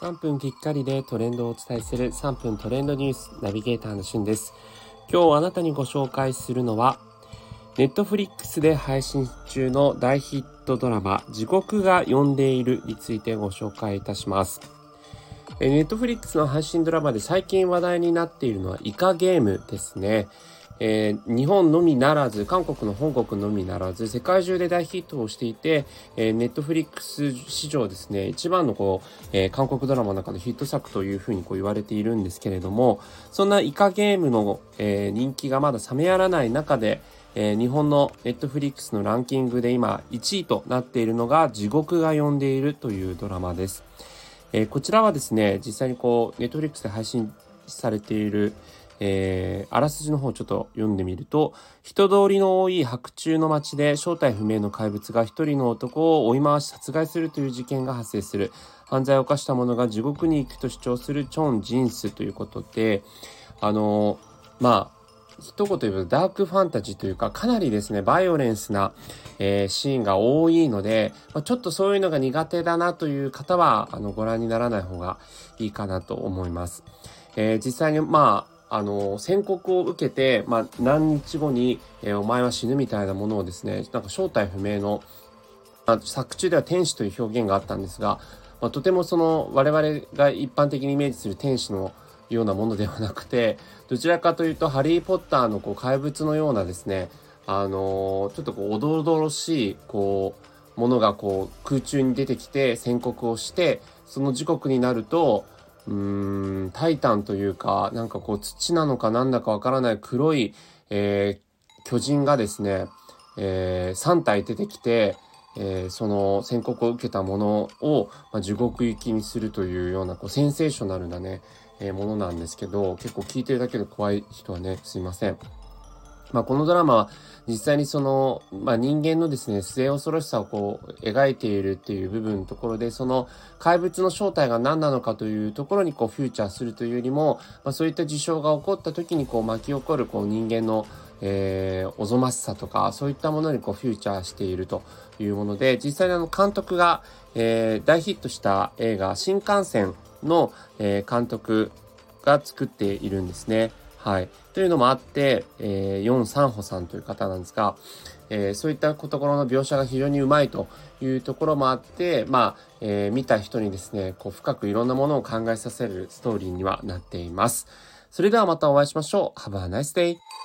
3分きっかりでトレンドをお伝えする3分トレンドニュースナビゲーターのしゅんです。今日あなたにご紹介するのは、ネットフリックスで配信中の大ヒットドラマ、地獄が呼んでいるについてご紹介いたします。ネットフリックスの配信ドラマで最近話題になっているのはイカゲームですね。えー、日本のみならず、韓国の本国のみならず、世界中で大ヒットをしていて、えー、ネットフリックス史上ですね、一番のこう、えー、韓国ドラマの中のヒット作というふうにこう言われているんですけれども、そんなイカゲームの、え、人気がまだ冷めやらない中で、え、日本のネットフリックスのランキングで今1位となっているのが地獄が呼んでいるというドラマです。え、こちらはですね、実際にこう、ネットフリックスで配信されている、えー、あらすじの方ちょっと読んでみると、人通りの多い白昼の街で正体不明の怪物が一人の男を追い回し殺害するという事件が発生する。犯罪を犯した者が地獄に行くと主張するチョン・ジンスということで、あのー、まあ、一言言うとダークファンタジーというか、かなりですね、バイオレンスな、えー、シーンが多いので、まあ、ちょっとそういうのが苦手だなという方は、あの、ご覧にならない方がいいかなと思います。えー、実際に、まあ、の、宣告を受けて、まあ、何日後に、えー、お前は死ぬみたいなものをですね、なんか正体不明の、まあ、作中では天使という表現があったんですが、まあ、とてもその我々が一般的にイメージする天使のようなものではなくて、どちらかというと、ハリー・ポッターのこう怪物のようなですね、あのー、ちょっとこう、おどろどろしい、こう、ものがこう、空中に出てきて宣告をして、その時刻になると、うーん、タイタンというか、なんかこう土なのかなんだかわからない黒い、えー、巨人がですね、えー、3体出てきて、えー、その宣告を受けたものを、まあ、地獄行きにするというようなこうセンセーショナルなね、えー、ものなんですけど、結構聞いてるだけで怖い人はね、すいません。まあ、このドラマは実際にその、まあ、人間のですね、末恐ろしさをこう描いているっていう部分のところで、その怪物の正体が何なのかというところにこうフューチャーするというよりも、まあ、そういった事象が起こった時にこう巻き起こるこう人間のえー、おぞましさとか、そういったものにこうフューチャーしているというもので、実際にあの監督が、えー、大ヒットした映画、新幹線の、えー、監督が作っているんですね。はい。というのもあって、えー、ヨン・サンホさんという方なんですが、えー、そういったところの描写が非常にうまいというところもあって、まあ、えー、見た人にですね、こう深くいろんなものを考えさせるストーリーにはなっています。それではまたお会いしましょう。Have a nice day!